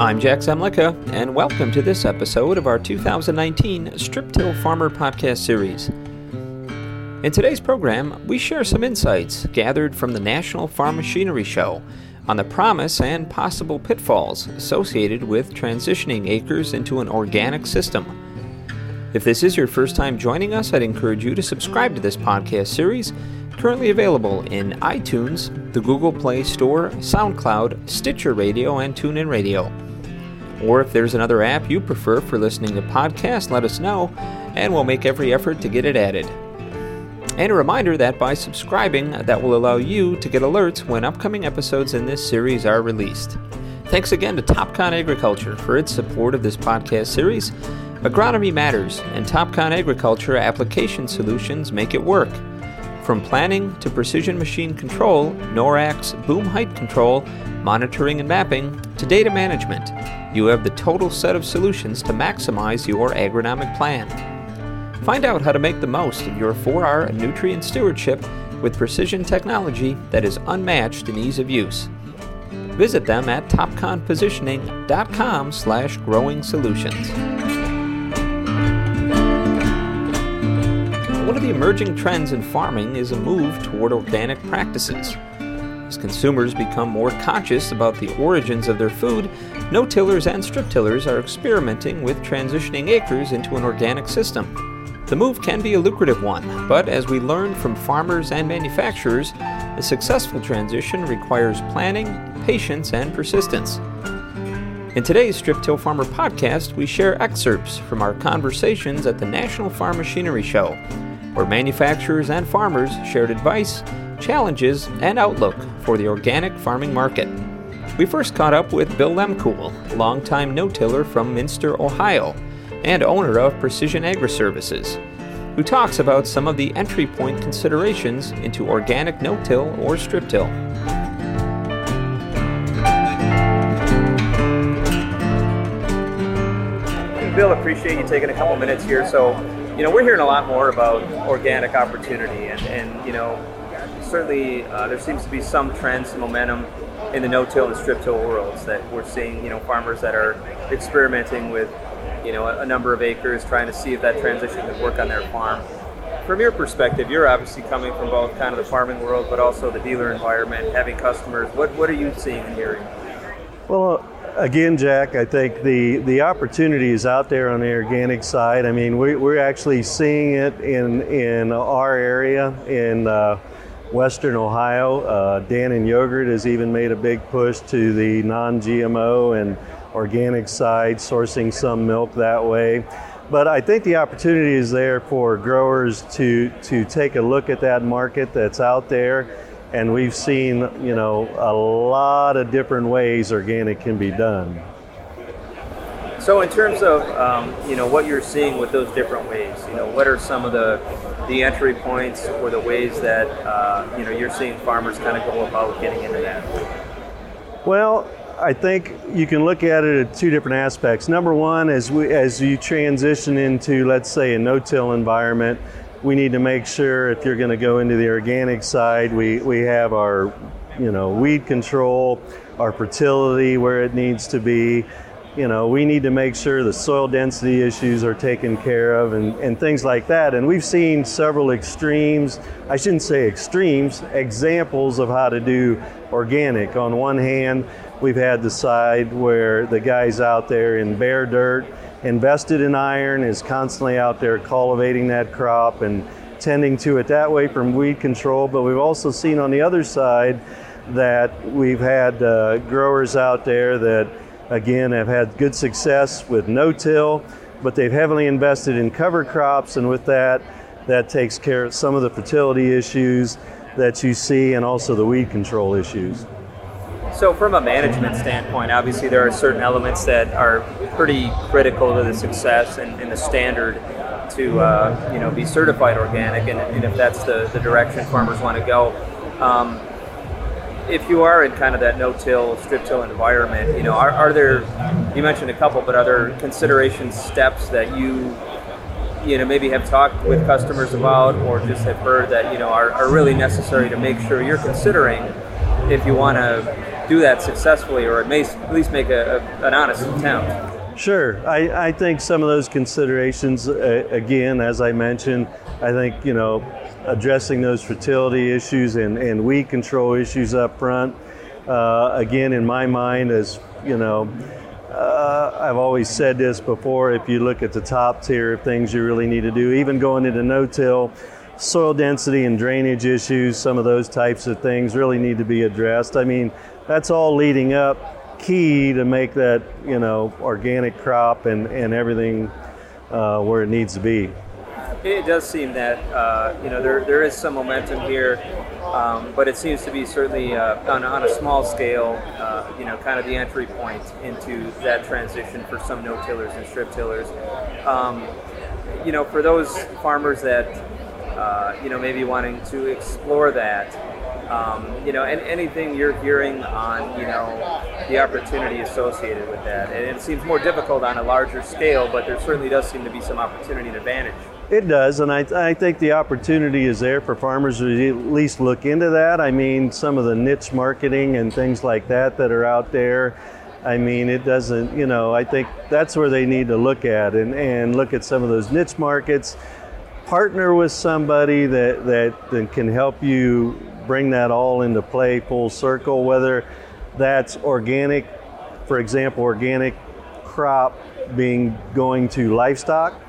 I'm Jack Zemlicka, and welcome to this episode of our 2019 Strip Till Farmer podcast series. In today's program, we share some insights gathered from the National Farm Machinery Show on the promise and possible pitfalls associated with transitioning acres into an organic system. If this is your first time joining us, I'd encourage you to subscribe to this podcast series, currently available in iTunes, the Google Play Store, SoundCloud, Stitcher Radio, and TuneIn Radio. Or if there's another app you prefer for listening to podcasts, let us know, and we'll make every effort to get it added. And a reminder that by subscribing, that will allow you to get alerts when upcoming episodes in this series are released. Thanks again to Topcon Agriculture for its support of this podcast series. Agronomy matters, and Topcon Agriculture application solutions make it work. From planning to precision machine control, NORAC, boom height control, monitoring and mapping, to data management, you have the total set of solutions to maximize your agronomic plan. Find out how to make the most of your 4R nutrient stewardship with precision technology that is unmatched in ease of use. Visit them at topconpositioning.com slash growing solutions. One of the emerging trends in farming is a move toward organic practices. As consumers become more conscious about the origins of their food, no tillers and strip tillers are experimenting with transitioning acres into an organic system. The move can be a lucrative one, but as we learned from farmers and manufacturers, a successful transition requires planning, patience, and persistence. In today's Strip Till Farmer podcast, we share excerpts from our conversations at the National Farm Machinery Show, where manufacturers and farmers shared advice, challenges, and outlook for the organic farming market. We first caught up with Bill Lehmkuhl, longtime no-tiller from Minster, Ohio, and owner of Precision Agri Services, who talks about some of the entry point considerations into organic no-till or strip-till. Bill, appreciate you taking a couple minutes here. So, you know, we're hearing a lot more about organic opportunity, and, and you know, certainly uh, there seems to be some trends, some momentum in the no-till and strip-till worlds that we're seeing. You know, farmers that are experimenting with, you know, a, a number of acres, trying to see if that transition could work on their farm. From your perspective, you're obviously coming from both kind of the farming world, but also the dealer environment, having customers. What what are you seeing and hearing? Well, again, Jack, I think the, the opportunity is out there on the organic side. I mean, we, we're actually seeing it in, in our area in uh, Western Ohio. Uh, and Yogurt has even made a big push to the non GMO and organic side, sourcing some milk that way. But I think the opportunity is there for growers to, to take a look at that market that's out there. And we've seen, you know, a lot of different ways organic can be done. So, in terms of um, you know what you're seeing with those different ways, you know, what are some of the the entry points or the ways that uh, you know you're seeing farmers kind of go about getting into that? Well, I think you can look at it at two different aspects. Number one, as we as you transition into, let's say, a no-till environment, we need to make sure if you're going to go into the organic side, we we have our you know weed control, our fertility where it needs to be you know, we need to make sure the soil density issues are taken care of and, and things like that. And we've seen several extremes, I shouldn't say extremes, examples of how to do organic. On one hand, we've had the side where the guy's out there in bare dirt, invested in iron, is constantly out there cultivating that crop and tending to it that way from weed control. But we've also seen on the other side that we've had uh, growers out there that again, have had good success with no-till, but they've heavily invested in cover crops, and with that, that takes care of some of the fertility issues that you see and also the weed control issues. So, from a management standpoint, obviously there are certain elements that are pretty critical to the success and, and the standard to uh, you know be certified organic, and, and, if that's the, the direction farmers want to go. Um, if you are in kind of that no-till, strip-till environment, you know, are, are there? You mentioned a couple, but are there consideration steps that you, you know, maybe have talked with customers about, or just have heard that you know are, are really necessary to make sure you're considering if you want to do that successfully, or at least make a, a, an honest attempt. Sure, I, I think some of those considerations, uh, again, as I mentioned, I think you know addressing those fertility issues and, and weed control issues up front. Uh, again, in my mind, as you know, uh, I've always said this before. If you look at the top tier of things you really need to do, even going into no-till, soil density and drainage issues, some of those types of things really need to be addressed. I mean, that's all leading up key to make that you know organic crop and, and everything uh, where it needs to be. It does seem that uh, you know there, there is some momentum here, um, but it seems to be certainly uh, on, on a small scale. Uh, you know, kind of the entry point into that transition for some no-tillers and strip tillers. Um, you know, for those farmers that uh, you know maybe wanting to explore that. Um, you know, and anything you're hearing on, you know, the opportunity associated with that. And it seems more difficult on a larger scale, but there certainly does seem to be some opportunity and advantage. It does, and I, I think the opportunity is there for farmers to at least look into that. I mean, some of the niche marketing and things like that that are out there. I mean, it doesn't, you know, I think that's where they need to look at and, and look at some of those niche markets. Partner with somebody that, that, that can help you bring that all into play full circle, whether that's organic, for example, organic crop being going to livestock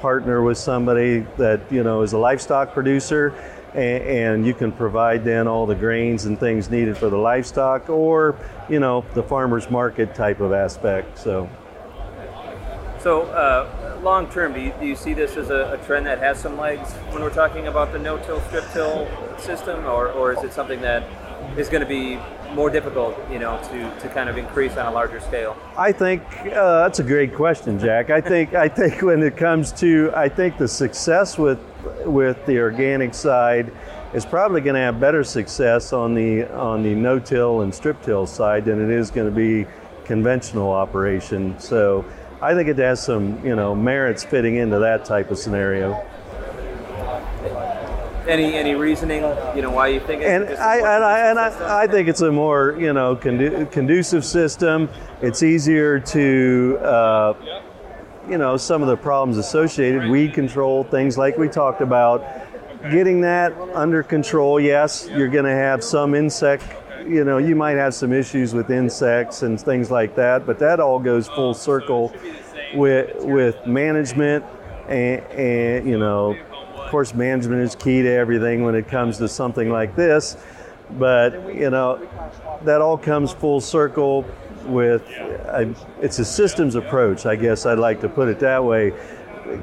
partner with somebody that you know is a livestock producer and, and, you can provide then all the grains and things needed for the livestock or you know the farmers market type of aspect so. So uh, long term do you, do you, see this as a, a, trend that has some legs when we're talking about the no-till strip till system or, or is it something that is going to be more difficult, you know, to, to kind of increase on a larger scale? I think uh, that's a great question, Jack. I think I think when it comes to I think the success with with the organic side is probably going to have better success on the on the no-till and strip-till side than it is going to be conventional operation. So I think it has some you know merits fitting into that type of scenario any any reasoning, you know, why you think? and I and I and I, I, think it's a more you know condu- conducive system. It's easier to. Uh, you know some of the problems associated weed control things like we talked about getting that under control yes you're going to have some insect you know you might have some issues with insects and things like that but that all goes full circle with with management and, and you know of course, management is key to everything when it comes to something like this. But, you know, that all comes full circle with it's a systems approach, I guess I'd like to put it that way.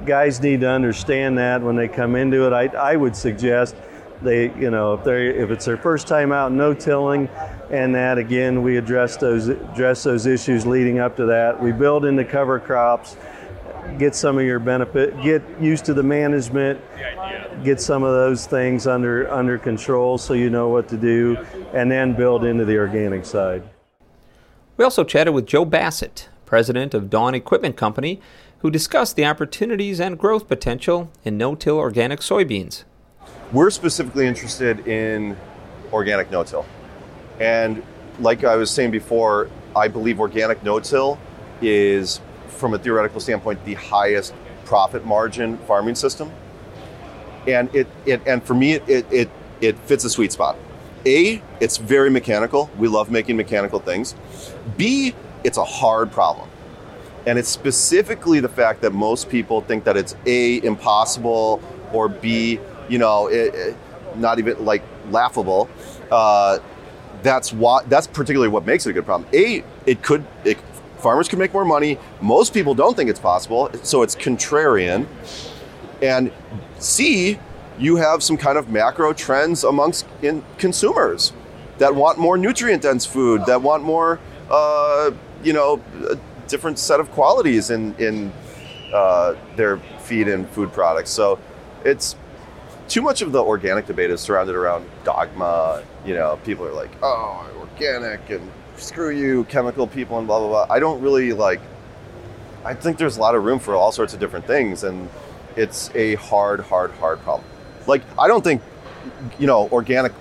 Guys need to understand that when they come into it. I, I would suggest they, you know, if they if it's their first time out no tilling, and that again we address those address those issues leading up to that. We build into cover crops get some of your benefit, get used to the management, get some of those things under under control so you know what to do, and then build into the organic side. We also chatted with Joe Bassett, president of Dawn Equipment Company, who discussed the opportunities and growth potential in no-till organic soybeans. We're specifically interested in organic no-till. And like I was saying before, I believe organic no-till is from a theoretical standpoint, the highest profit margin farming system. And it, it and for me, it, it, it fits a sweet spot. A, it's very mechanical. We love making mechanical things. B, it's a hard problem. And it's specifically the fact that most people think that it's A, impossible, or B, you know, it, it, not even like laughable. Uh, that's what that's particularly what makes it a good problem. A, it could it farmers can make more money. Most people don't think it's possible, so it's contrarian. And C, you have some kind of macro trends amongst in consumers that want more nutrient dense food, that want more, uh, you know, a different set of qualities in in uh, their feed and food products. So it's too much of the organic debate is surrounded around dogma. You know, people are like, oh, organic and screw you, chemical people, and blah blah blah. I don't really like. I think there's a lot of room for all sorts of different things, and it's a hard, hard, hard problem. Like I don't think, you know, organic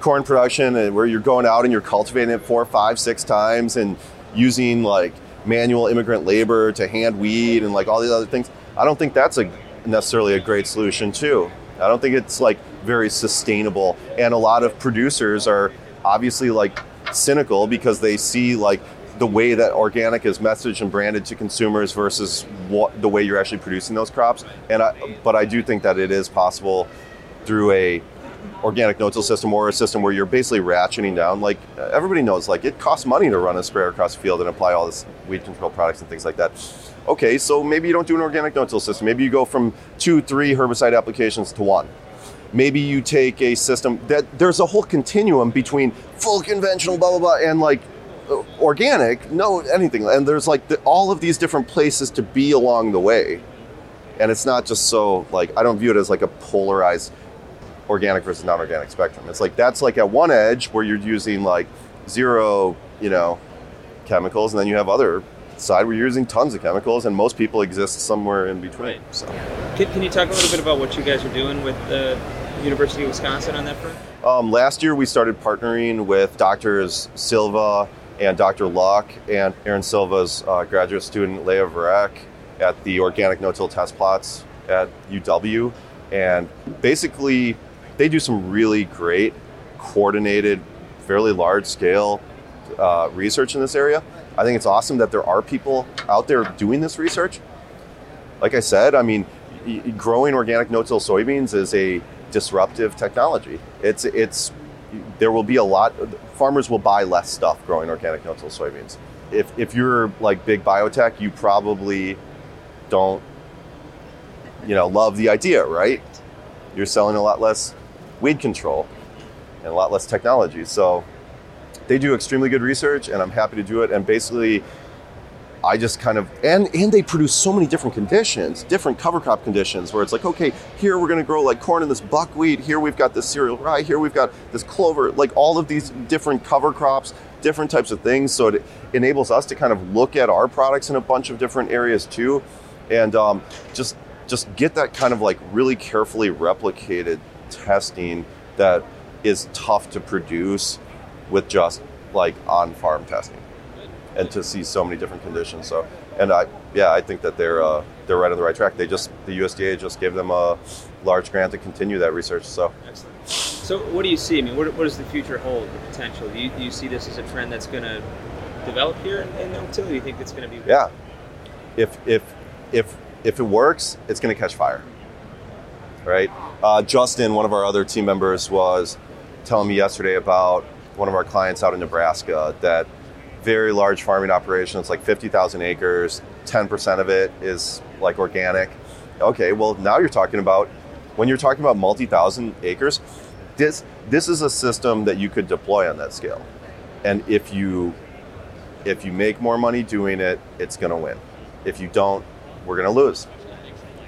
corn production and where you're going out and you're cultivating it four, five, six times and using like manual immigrant labor to hand weed and like all these other things. I don't think that's a necessarily a great solution too. I don't think it's like very sustainable. And a lot of producers are obviously like cynical because they see like the way that organic is messaged and branded to consumers versus what the way you're actually producing those crops. And I, but I do think that it is possible through a organic no-till system or a system where you're basically ratcheting down. Like everybody knows, like it costs money to run a sprayer across the field and apply all this weed control products and things like that. Okay, so maybe you don't do an organic no-till system. Maybe you go from two, three herbicide applications to one. Maybe you take a system that there's a whole continuum between full conventional, blah blah blah, and like uh, organic, no anything. And there's like the, all of these different places to be along the way. And it's not just so like I don't view it as like a polarized organic versus non-organic spectrum. It's like that's like at one edge where you're using like zero, you know, chemicals, and then you have other side you're using tons of chemicals, and most people exist somewhere in between. Right. So, can, can, you talk a little bit about what you guys are doing with the University of Wisconsin on that front? Um, last year, we started partnering with doctors Silva and Dr. Locke and Erin Silva's uh, graduate student Leah Varek at the organic no-till test plots at UW, and basically they do some really great, coordinated, fairly large scale uh, research in this area. I think it's awesome that there are people out there doing this research. Like I said, I mean, growing organic no-till soybeans is a disruptive technology. It's it's there will be a lot. Farmers will buy less stuff growing organic no-till soybeans. If if you're like big biotech, you probably don't you know love the idea, right? You're selling a lot less weed control and a lot less technology. So they do extremely good research, and I'm happy to do it. And basically, I just kind of and and they produce so many different conditions, different cover crop conditions, where it's like, okay, here we're going to grow like corn in this buckwheat. Here we've got this cereal rye. Here we've got this clover. Like all of these different cover crops, different types of things. So it enables us to kind of look at our products in a bunch of different areas too, and um, just just get that kind of like really carefully replicated testing that is tough to produce with just like on farm testing and to see so many different conditions. So, and I, yeah, I think that they're uh, they're right on the right track. They just the USDA just gave them a large grant to continue that research. So, excellent. So, what do you see? I mean, what, what does the future hold? The potential? Do you, do you see this as a trend that's going to develop here in, in? Do you think it's going to be? Yeah. If if if if it works, it's going to catch fire. Right. Uh, Justin, one of our other team members, was telling me yesterday about one of our clients out in Nebraska that very large farming operation. It's like 50,000 acres. 10% of it is like organic. Okay, well now you're talking about when you're talking about multi-thousand acres, this this is a system that you could deploy on that scale. And if you if you make more money doing it, it's going to win. If you don't, we're going to lose.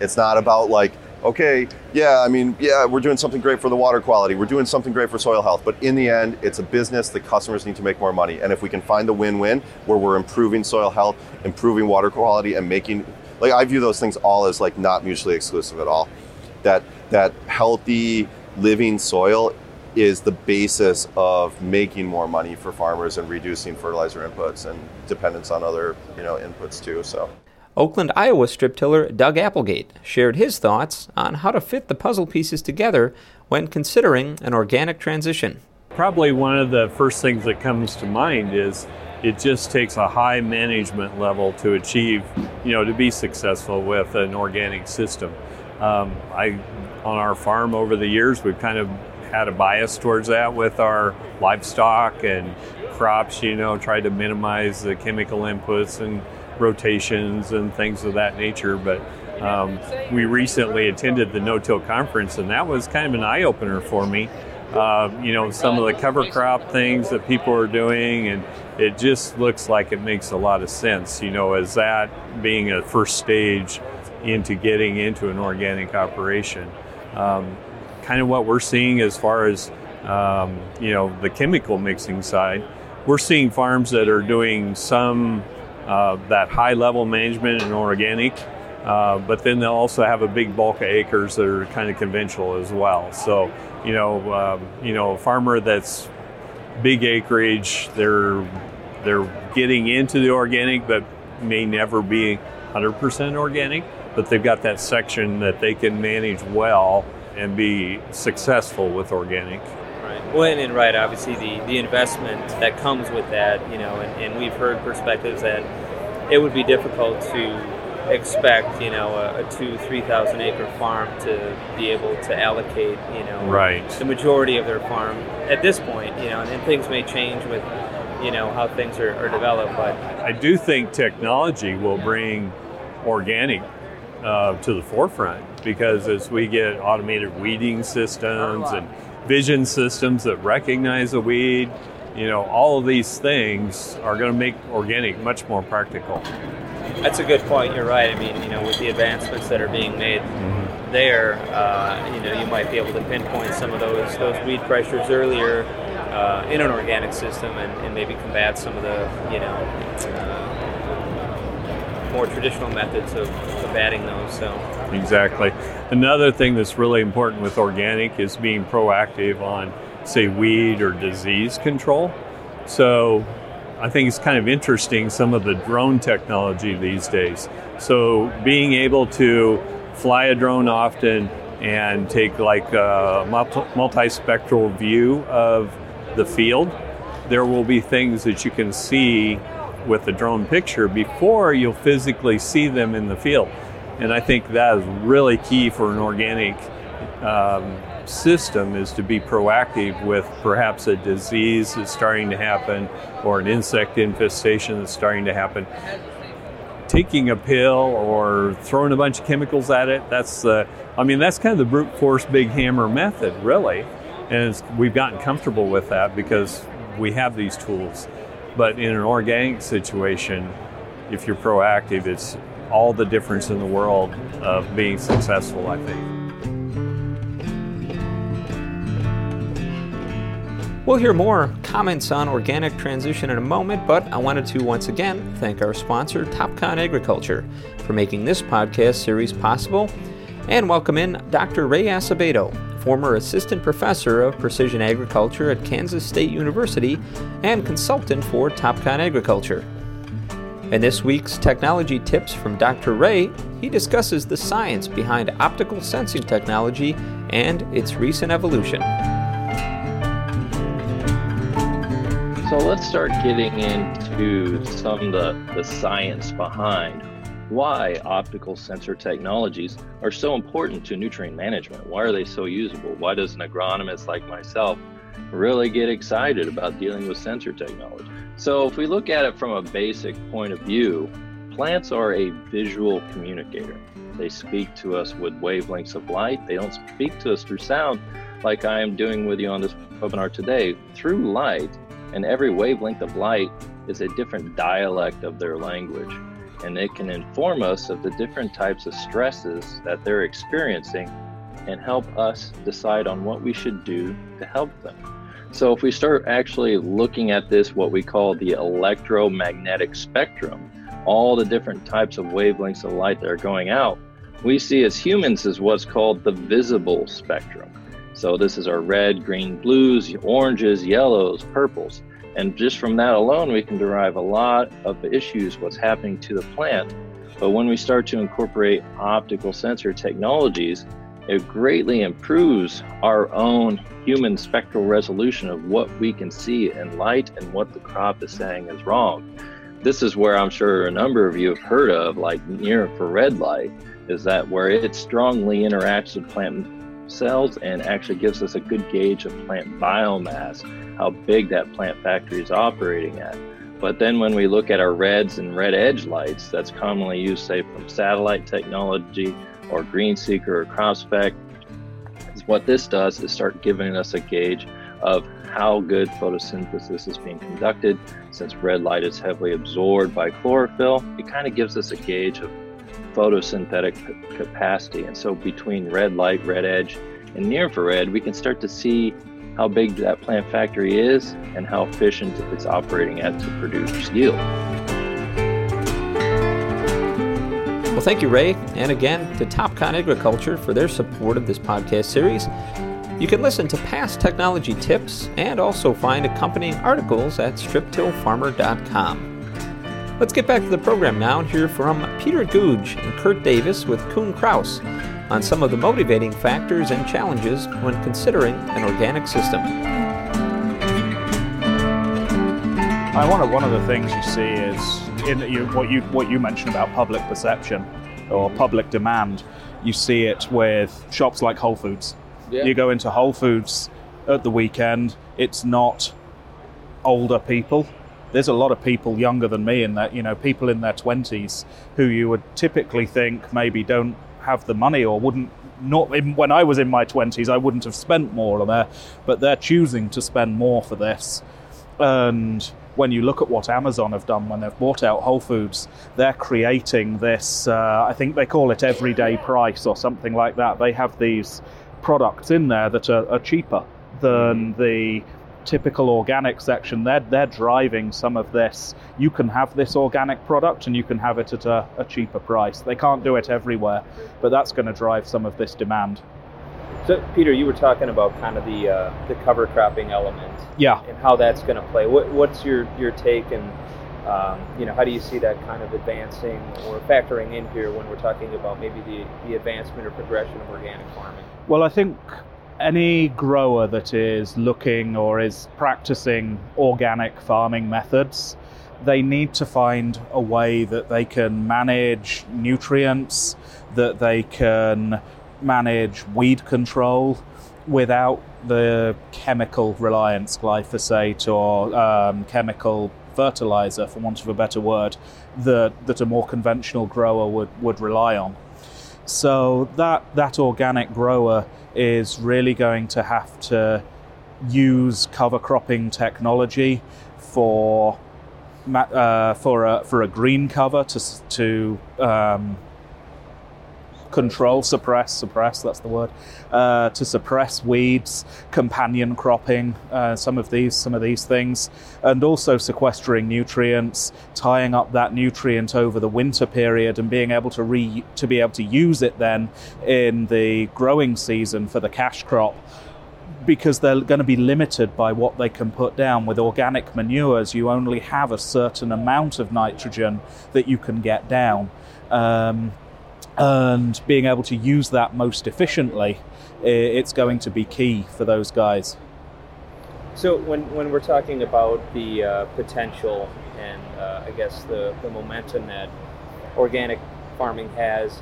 It's not about like okay, yeah, I mean, yeah, we're doing something great for the water quality, we're doing something great for soil health, but in the end, it's a business. The customers need to make more money. And if we can find the win win where we're improving soil health, improving water quality, and making, like, I view those things all as like not mutually exclusive at all. That, that healthy living soil is the basis of making more money for farmers and reducing fertilizer inputs and dependence on other you know inputs too so Oakland, Iowa strip tiller Doug Applegate shared his thoughts on how to fit the puzzle pieces together when considering an organic transition. Probably one of the first things that comes to mind is it just takes a high management level to achieve, you know, to be successful with an organic system. Um, I, on our farm over the years, we've kind of had a bias towards that with our livestock and crops, you know, try to minimize the chemical inputs and rotations and things of that nature. But um, we recently attended the no-till conference, and that was kind of an eye-opener for me. Uh, you know, some of the cover crop things that people are doing, and it just looks like it makes a lot of sense. You know, as that being a first stage into getting into an organic operation. Um, kind of what we're seeing as far as um, you know the chemical mixing side. We're seeing farms that are doing some uh, that high level management in organic. Uh, but then they'll also have a big bulk of acres that are kind of conventional as well. So, you know, um, you know, a farmer that's big acreage, they're they're getting into the organic, but may never be 100% organic. But they've got that section that they can manage well and be successful with organic. Well, and, right, obviously the, the investment that comes with that, you know, and, and we've heard perspectives that it would be difficult to expect you know a, a two three thousand acre farm to be able to allocate you know right. the majority of their farm at this point you know and, and things may change with you know how things are, are, developed but I do think technology will bring organic uh, to the forefront because as we get automated weeding systems and vision systems that recognize a weed you know all of these things are going to make organic much more practical that's a good point. You're right. I mean, you know, with the advancements that are being made mm-hmm. there, uh, you know, you might be able to pinpoint some of those those weed pressures earlier uh, in an organic system, and, and, maybe combat some of the, you know, uh, more traditional methods of combating those. So exactly. Another thing that's really important with organic is being proactive on, say, weed or disease control. So I think it's kind of interesting some of the drone technology these days. So being able to fly a drone often and take like a multi-spectral view of the field, there will be things that you can see with the drone picture before you'll physically see them in the field. And I think that is really key for an organic um, system is to be proactive with perhaps a disease that's starting to happen or an insect infestation that's starting to happen. Taking a pill or throwing a bunch of chemicals at it, that's the, I mean, that's kind of the brute force big hammer method, really. And we've gotten comfortable with that because we have these tools. But in an organic situation, if you're proactive, it's all the difference in the world of being successful, I think. We'll hear more comments on organic transition in a moment, but I wanted to once again thank our sponsor, Topcon Agriculture, for making this podcast series possible, and welcome in Dr. Ray Asebedo, former assistant professor of precision agriculture at Kansas State University and consultant for Topcon Agriculture. In this week's technology tips from Dr. Ray, he discusses the science behind optical sensing technology and its recent evolution. So let's start getting into some of the, the science behind why optical sensor technologies are so important to nutrient management. Why are they so usable? Why does an agronomist like myself really get excited about dealing with sensor technology? So, if we look at it from a basic point of view, plants are a visual communicator. They speak to us with wavelengths of light. They don't speak to us through sound like I am doing with you on this webinar today. Through light, and every wavelength of light is a different dialect of their language. And it can inform us of the different types of stresses that they're experiencing and help us decide on what we should do to help them. So, if we start actually looking at this, what we call the electromagnetic spectrum, all the different types of wavelengths of light that are going out, we see as humans as what's called the visible spectrum. So this is our red, green, blues, oranges, yellows, purples. And just from that alone, we can derive a lot of the issues, what's happening to the plant. But when we start to incorporate optical sensor technologies, it greatly improves our own human spectral resolution of what we can see in light and what the crop is saying is wrong. This is where I'm sure a number of you have heard of, like near infrared light, is that where it strongly interacts with plant cells and actually gives us a good gauge of plant biomass, how big that plant factory is operating at. But then when we look at our reds and red edge lights, that's commonly used, say, from satellite technology or GreenSeeker or CropSpec, what this does is start giving us a gauge of how good photosynthesis is being conducted. Since red light is heavily absorbed by chlorophyll, it kind of gives us a gauge of photosynthetic capacity. And so between red light, red edge, and near infrared, we can start to see how big that plant factory is and how efficient it's operating at to produce yield. Well, thank you, Ray, and again to Topcon Agriculture for their support of this podcast series. You can listen to past technology tips and also find accompanying articles at striptillfarmer.com. Let's get back to the program now and hear from Peter Googe and Kurt Davis with Kuhn Krause on some of the motivating factors and challenges when considering an organic system. I one of one of the things you see is in you, what you what you mentioned about public perception or public demand. You see it with shops like Whole Foods. Yeah. You go into Whole Foods at the weekend. It's not older people. There's a lot of people younger than me in that, you know, people in their 20s who you would typically think maybe don't have the money or wouldn't not when I was in my 20s I wouldn't have spent more on there but they're choosing to spend more for this and when you look at what Amazon have done when they've bought out Whole Foods, they're creating this, uh, I think they call it everyday price or something like that. They have these products in there that are, are cheaper than the typical organic section. They're, they're driving some of this. You can have this organic product and you can have it at a, a cheaper price. They can't do it everywhere, but that's going to drive some of this demand. So, Peter, you were talking about kind of the uh, the cover cropping element Yeah. and how that's going to play. What, what's your, your take and um, you know how do you see that kind of advancing or factoring in here when we're talking about maybe the, the advancement or progression of organic farming? Well, I think any grower that is looking or is practicing organic farming methods, they need to find a way that they can manage nutrients, that they can manage weed control without the chemical reliance, glyphosate or um, chemical fertilizer, for want of a better word, that, that a more conventional grower would, would rely on. So that that organic grower is really going to have to use cover cropping technology for uh, for a for a green cover to to um, control, suppress, suppress. That's the word. Uh, to suppress weeds, companion cropping, uh, some of these, some of these things, and also sequestering nutrients, tying up that nutrient over the winter period, and being able to re to be able to use it then in the growing season for the cash crop because they're going to be limited by what they can put down. With organic manures, you only have a certain amount of nitrogen that you can get down. Um, and being able to use that most efficiently, it's going to be key for those guys. So when, when we're talking about the uh, potential and uh, I guess the, the momentum that organic farming has,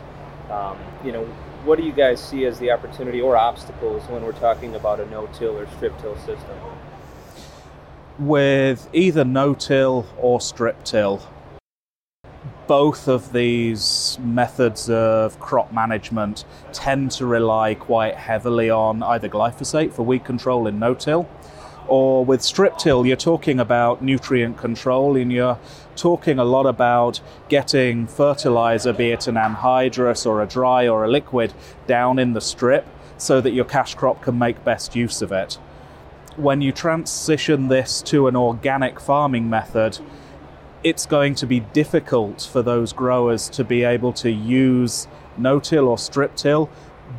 um, you know, what do you guys see as the opportunity or obstacles when we're talking about a no-till or strip-till system? With either no till or strip till, both of these methods of crop management tend to rely quite heavily on either glyphosate for weed control in no till, or with strip till, you're talking about nutrient control and you're talking a lot about getting fertilizer, be it an anhydrous or a dry or a liquid, down in the strip so that your cash crop can make best use of it. When you transition this to an organic farming method, it's going to be difficult for those growers to be able to use no-till or strip-till,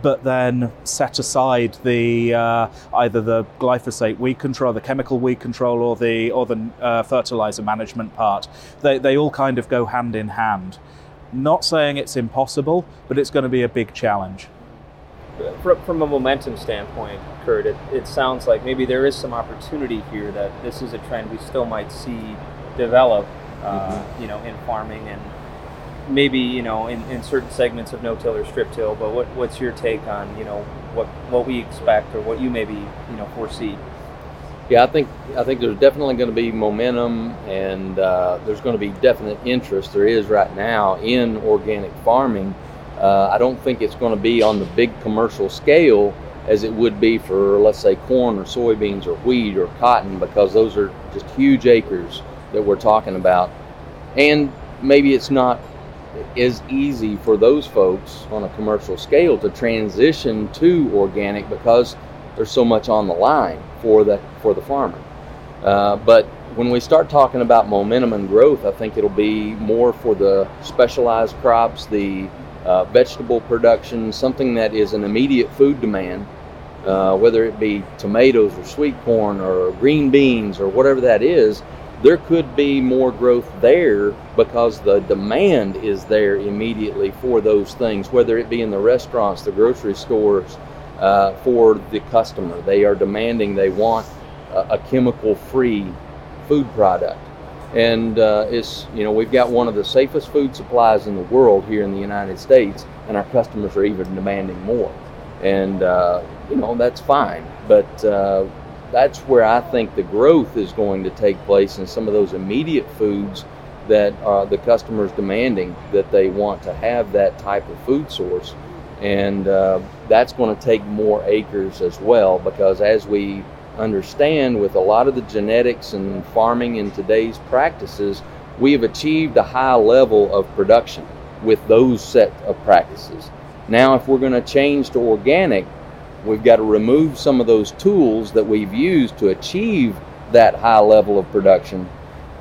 but then set aside the uh, either the glyphosate weed control, the chemical weed control, or the or the uh, fertilizer management part. They they all kind of go hand in hand. Not saying it's impossible, but it's going to be a big challenge. From, from a momentum standpoint, Kurt, it, it sounds like maybe there is some opportunity here that this is a trend we still might see develop, uh, you know, in farming and maybe you know in, in certain segments of no-till or strip-till. But what, what's your take on you know what what we expect or what you maybe you know foresee? Yeah, I think I think there's definitely going to be momentum, and uh, there's going to be definite interest. There is right now in organic farming. Uh, I don't think it's going to be on the big commercial scale as it would be for, let's say, corn or soybeans or wheat or cotton, because those are just huge acres that we're talking about. And maybe it's not as easy for those folks on a commercial scale to transition to organic because there's so much on the line for the for the farmer. Uh, but when we start talking about momentum and growth, I think it'll be more for the specialized crops, the uh, vegetable production, something that is an immediate food demand, uh, whether it be tomatoes or sweet corn or green beans or whatever that is. There could be more growth there because the demand is there immediately for those things, whether it be in the restaurants, the grocery stores, uh, for the customer. They are demanding, they want a, a chemical free food product. And uh, it's, you know, we've got one of the safest food supplies in the world here in the United States, and our customers are even demanding more. And, uh, you know, that's fine. But uh, that's where I think the growth is going to take place in some of those immediate foods that uh, the customers demanding that they want to have that type of food source. And uh, that's going to take more acres as well because as we understand with a lot of the genetics and farming in today's practices, we have achieved a high level of production with those set of practices. Now, if we're going to change to organic, we've got to remove some of those tools that we've used to achieve that high level of production.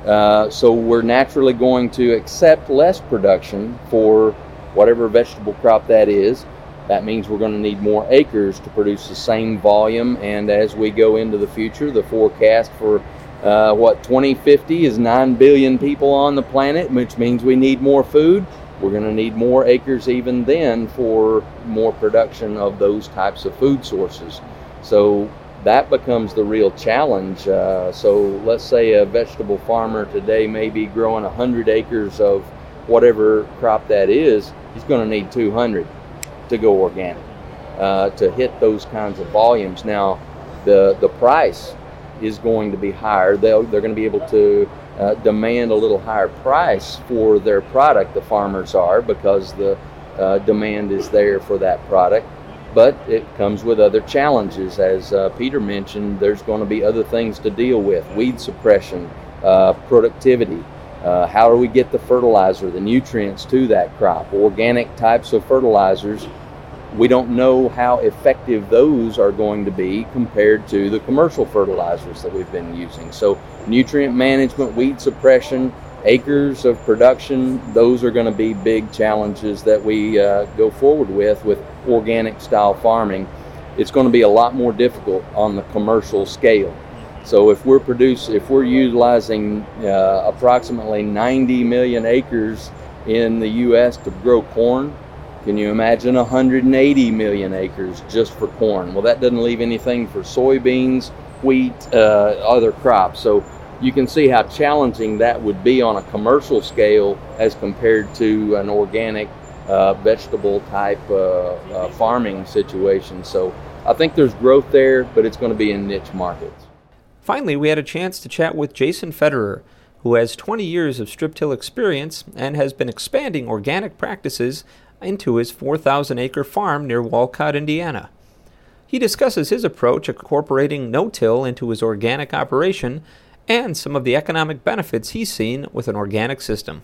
Uh, so we're naturally going to accept less production for whatever vegetable crop that is that means we're going to need more acres to produce the same volume. And as we go into the future, the forecast for uh, what 2050 is 9 billion people on the planet, which means we need more food. We're going to need more acres even then for more production of those types of food sources. So that becomes the real challenge. Uh, so let's say a vegetable farmer today may be growing 100 acres of whatever crop that is, he's going to need 200 to go organic uh, to hit those kinds of volumes. Now, the the price is going to be higher. They'll, they're going to be able to uh, demand a little higher price for their product. The farmers are because the uh, demand is there for that product. But it comes with other challenges, as uh, Peter mentioned. There's going to be other things to deal with: weed suppression, uh, productivity. Uh, how do we get the fertilizer, the nutrients to that crop? Organic types of fertilizers, we don't know how effective those are going to be compared to the commercial fertilizers that we've been using. So, nutrient management, weed suppression, acres of production, those are going to be big challenges that we uh, go forward with with organic style farming. It's going to be a lot more difficult on the commercial scale. So if we're produce, if we're utilizing uh, approximately 90 million acres in the U.S. to grow corn, can you imagine 180 million acres just for corn? Well, that doesn't leave anything for soybeans, wheat, uh, other crops. So you can see how challenging that would be on a commercial scale as compared to an organic uh, vegetable type uh, uh farming situation. So I think there's growth there, but it's going to be in niche markets. Finally, we had a chance to chat with Jason Federer, who has 20 years of strip till experience and has been expanding organic practices into his 4,000 acre farm near Wolcott, Indiana. He discusses his approach incorporating no till into his organic operation and some of the economic benefits he's seen with an organic system.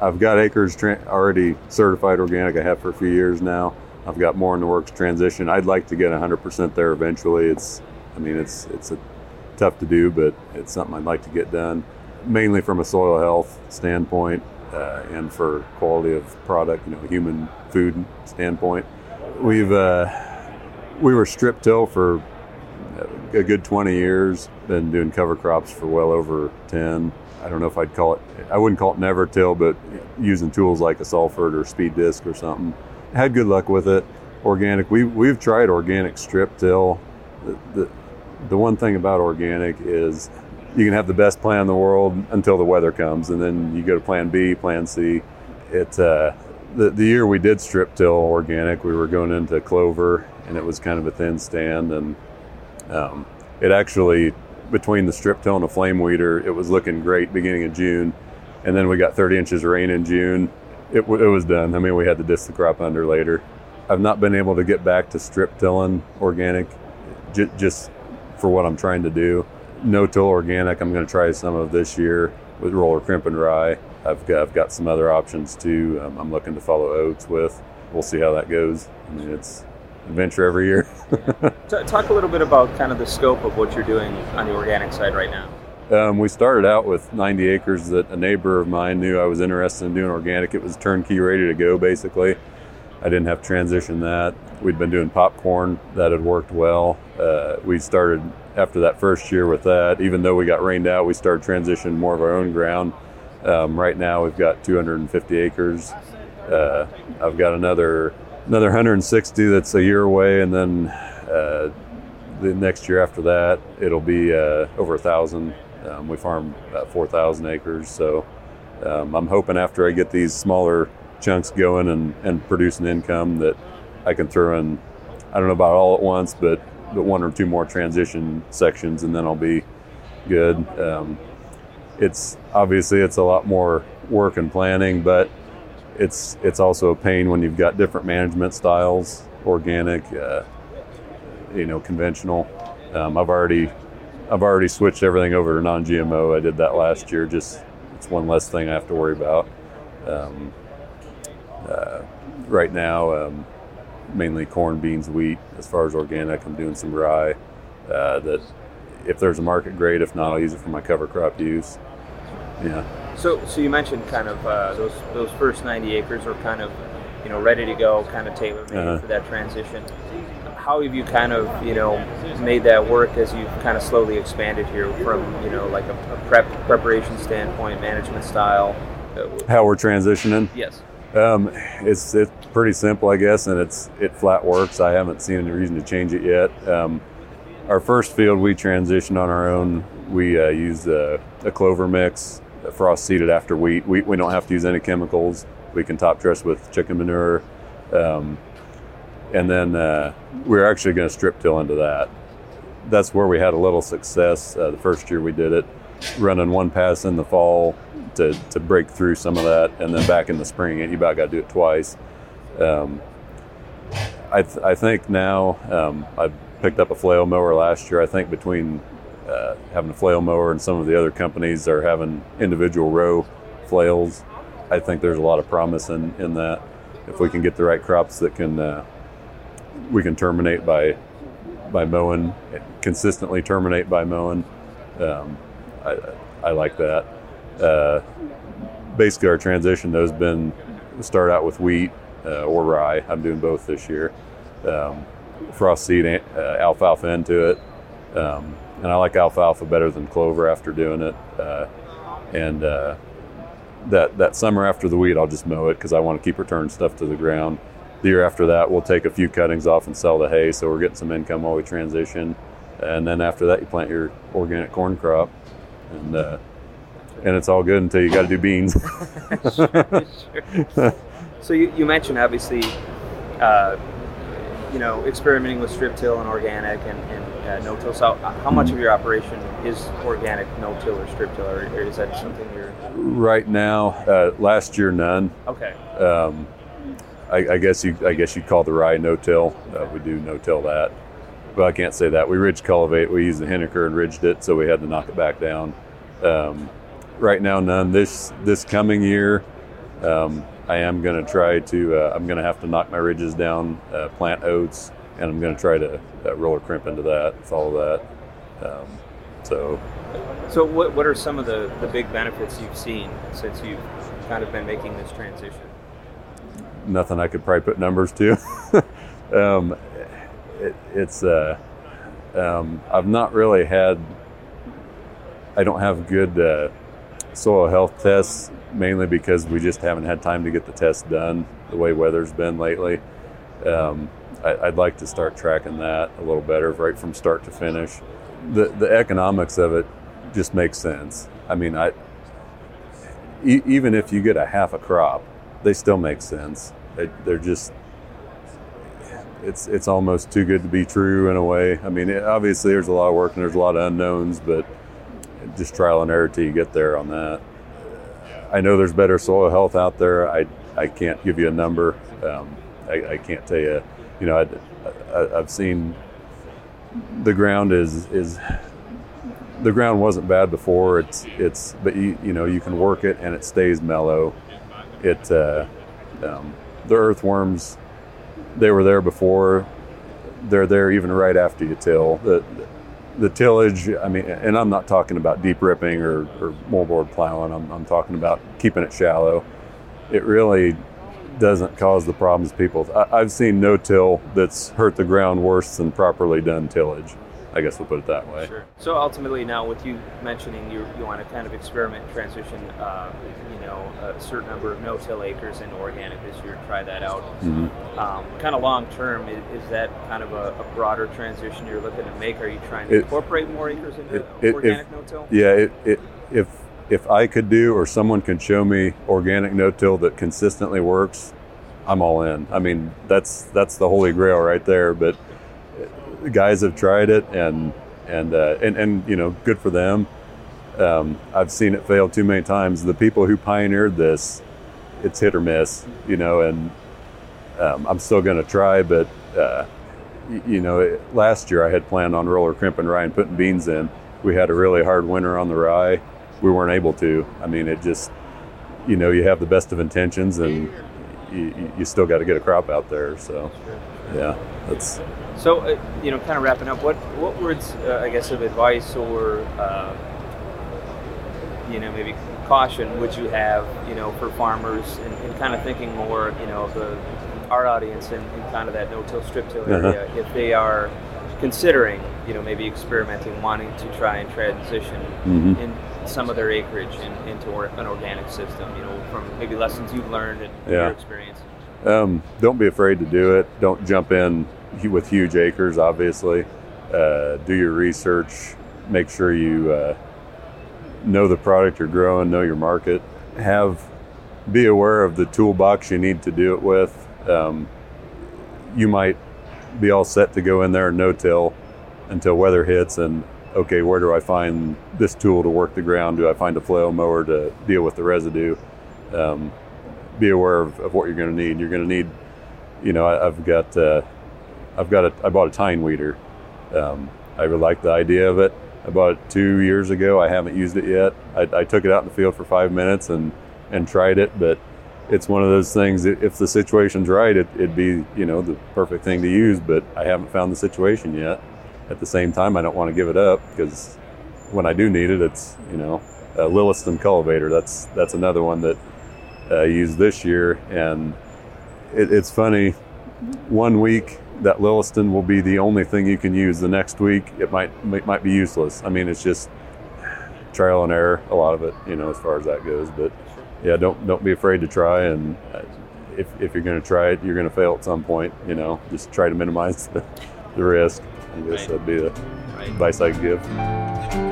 I've got acres tra- already certified organic, I have for a few years now. I've got more in the works transition. I'd like to get 100% there eventually. It's, I mean, it's it's a tough to do, but it's something I'd like to get done, mainly from a soil health standpoint uh, and for quality of product, you know, human food standpoint. We've uh, we were strip till for a good 20 years, been doing cover crops for well over 10. I don't know if I'd call it, I wouldn't call it never till, but using tools like a Salford or Speed Disc or something. Had good luck with it. Organic, we, we've tried organic strip till. The, the, the one thing about organic is you can have the best plan in the world until the weather comes, and then you go to plan B, plan C. It uh, the, the year we did strip till organic, we were going into clover, and it was kind of a thin stand, and um, it actually between the strip till and the flame weeder, it was looking great beginning of June, and then we got 30 inches of rain in June. It, it was done. I mean, we had to disc the crop under later. I've not been able to get back to strip tilling organic, j- just for what I'm trying to do. No-till organic, I'm going to try some of this year with roller crimp and rye. I've got, I've got some other options too. Um, I'm looking to follow oats with. We'll see how that goes. I mean, it's adventure every year. Talk a little bit about kind of the scope of what you're doing on the organic side right now. Um, we started out with 90 acres that a neighbor of mine knew I was interested in doing organic. It was turnkey, ready to go, basically. I didn't have to transition that. We'd been doing popcorn, that had worked well. Uh, we started after that first year with that. Even though we got rained out, we started transitioning more of our own ground. Um, right now, we've got 250 acres. Uh, I've got another another 160 that's a year away, and then uh, the next year after that, it'll be uh, over a thousand. Um, we farm about 4,000 acres, so um, I'm hoping after I get these smaller chunks going and, and produce an income that I can throw in. I don't know about all at once, but one or two more transition sections, and then I'll be good. Um, it's obviously it's a lot more work and planning, but it's it's also a pain when you've got different management styles, organic, uh, you know, conventional. Um, I've already I've already switched everything over to non-GMO. I did that last year. Just it's one less thing I have to worry about. Um, uh, right now, um, mainly corn, beans, wheat. As far as organic, I'm doing some rye. Uh, that if there's a market, great. If not, I'll use it for my cover crop use. Yeah. So, so you mentioned kind of uh, those those first 90 acres were kind of, you know, ready to go, kind of tailor made Uh-huh. for that transition. How have you kind of, you know, made that work as you've kind of slowly expanded here from, you know, like a, a prep preparation standpoint, management style? Uh, How we're transitioning? yes. Um, it's it's pretty simple, I guess, and it's it flat works. I haven't seen any reason to change it yet. Um, our first field we transitioned on our own. We uh, a, a clover mix, frost seeded after wheat. We we don't have to use any chemicals. We can top dress with chicken manure, um, and then uh, we're actually going to strip till into that. That's where we had a little success uh, the first year we did it, running one pass in the fall to, to break through some of that, and then back in the spring, you about got to do it twice. Um, I, th- I think now um, I picked up a flail mower last year. I think between uh, having a flail mower and some of the other companies are having individual row flails, I think there's a lot of promise in, in that. If we can get the right crops that can uh, we can terminate by by mowing consistently terminate by mowing. Um, I, I like that. Uh, basically, our transition has been start out with wheat uh, or rye. I'm doing both this year. Um, frost seed uh, alfalfa into it, um, and I like alfalfa better than clover after doing it. Uh, and uh, that that summer after the wheat, I'll just mow it because I want to keep returning stuff to the ground. The year after that, we'll take a few cuttings off and sell the hay, so we're getting some income while we transition. And then after that, you plant your organic corn crop, and uh, and it's all good until you got to do beans. So you, you mentioned obviously, uh, you know, experimenting with strip till and organic and, and uh, no till. So how much of your operation is organic no till or strip till, or, or is that something you're right now, uh, last year none. okay? Um, I, I guess you I guess you'd call the rye no till. Uh, we do no till that. But I can't say that. We ridge cultivate. We used the Hiniker and ridged it, so we had to knock it back down. Um, right now, none. This this coming year, um, I am going to try to. Uh, I'm going to have to knock my ridges down, uh, plant oats, and I'm going to try to uh, roller crimp into that, follow that. Um, so So what, what are some of the, the big benefits you've seen since you've kind of been making this transition? nothing I could probably put numbers to. um, it, it's uh, um, I've not really had. I don't have good uh, soil health tests mainly because we just haven't had time to get the test done the way weather's been lately. Um, I, I'd like to start tracking that a little better right from start to finish. The the economics of it just makes sense. I mean, I e- even if you get a half a crop, they still make sense. They, they're just it's it's almost too good to be true in a way. I mean, it, obviously there's a lot of work and there's a lot of unknowns, but just trial and error till you get there on that. I know there's better soil health out there. I I can't give you a number. Um, I, I can't tell you. You know, I, I've seen the ground is is the ground wasn't bad before. It's it's but you you know you can work it and it stays mellow. It uh, um, the earthworms they were there before. They're there even right after you till. The, the tillage, I mean, and I'm not talking about deep ripping or, or moldboard plowing. I'm, I'm talking about keeping it shallow. It really doesn't cause the problems people. I, I've seen no-till that's hurt the ground worse than properly done tillage. I guess we'll put it that way. Sure. So ultimately, now with you mentioning you, you want to kind of experiment, transition, uh, you know, a certain number of no-till acres into organic this year, try that out. Mhm. Um, kind of long term, is, is that kind of a, a broader transition you're looking to make? Are you trying to It- incorporate more acres into it- organic if- no-till? Yeah, it, it, if if I could do or someone can show me organic no-till that consistently works, I'm all in. I mean, that's that's the holy grail right there. But guys have tried it, and and uh, and and you know, good for them. Um, I've seen it fail too many times. The people who pioneered this, it's hit or miss, you know, and um, I'm still going to try, but. Uh, you know, it, last year I had planned on roller crimping rye and putting beans in. We had a really hard winter on the rye. We weren't able to. I mean, it just, you know, you have the best of intentions and you, you still got to get a crop out there. So, yeah, that's So, uh, you know, kind of wrapping up, what what words, uh, I guess, of advice or, uh, you know, maybe caution would you have, you know, for farmers and, and kind of thinking more, you know, of the our audience in, in kind of that no-till, strip-till Uh-huh. area, if they are considering, you know, maybe experimenting, wanting to try and transition Mhm. in some of their acreage in, into or, an organic system, you know, from maybe lessons you've learned and Yeah. your experience. Um, don't be afraid to do it. Don't jump in with huge acres, obviously. Uh, do your research. Make sure you uh, know the product you're growing, know your market. Have be aware of the toolbox you need to do it with. Um, you might be all set to go in there no till until weather hits and okay, where do I find this tool to work the ground? Do I find a flail mower to deal with the residue? Um, be aware of, of what you're going to need. You're going to need, you know, I, I've got, uh, I've got a, I bought a tine weeder. Um, I really like the idea of it. I bought it two years ago. I haven't used it yet. I, I took it out in the field for five minutes and, and tried it, but it's one of those things. If the situation's right, it, it'd be, you know, the perfect thing to use. But I haven't found the situation yet. At the same time, I don't want to give it up because when I do need it, it's, you know, a Lilliston cultivator. That's that's another one that uh, I used this year, and it, it's funny. One week that Lilliston will be the only thing you can use. The next week it might it might be useless. I mean, it's just trial and error. A lot of it, you know, as far as that goes. But yeah, don't don't be afraid to try. And uh, if if you're going to try it, you're going to fail at some point. You know, just try to minimize the, the risk. I guess Right. that'd be the Right. advice I'd give.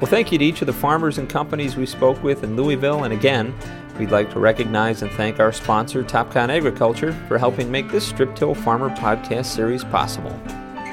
Well, thank you to each of the farmers and companies we spoke with in Louisville. And again, we'd like to recognize and thank our sponsor, Topcon Agriculture, for helping make this Strip Till Farmer podcast series possible.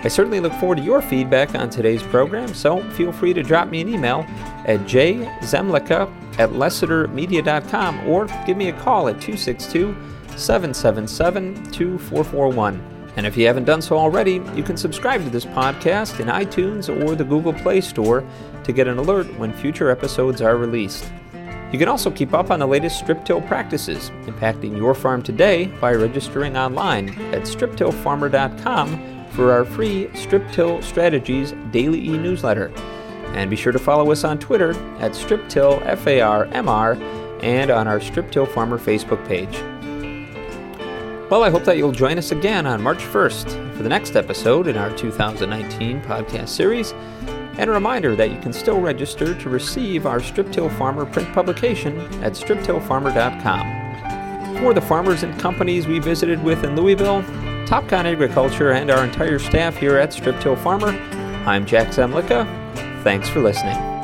I certainly look forward to your feedback on today's program, so feel free to drop me an email at jzemlicka at lessitermedia.com or give me a call at 262 777 2441. And if you haven't done so already, you can subscribe to this podcast in iTunes or the Google Play Store to get an alert when future episodes are released. You can also keep up on the latest strip till practices impacting your farm today by registering online at striptillfarmer.com for our free Strip Till Strategies daily e newsletter. And be sure to follow us on Twitter at StripTillFarmr and on our Strip Till Farmer Facebook page. Well, I hope that you'll join us again on March 1st for the next episode in our 2019 podcast series. And a reminder that you can still register to receive our Strip Till Farmer print publication at striptillfarmer.com. For the farmers and companies we visited with in Louisville, Topcon Agriculture, and our entire staff here at Strip Till Farmer, I'm Jack Zemlicka. Thanks for listening.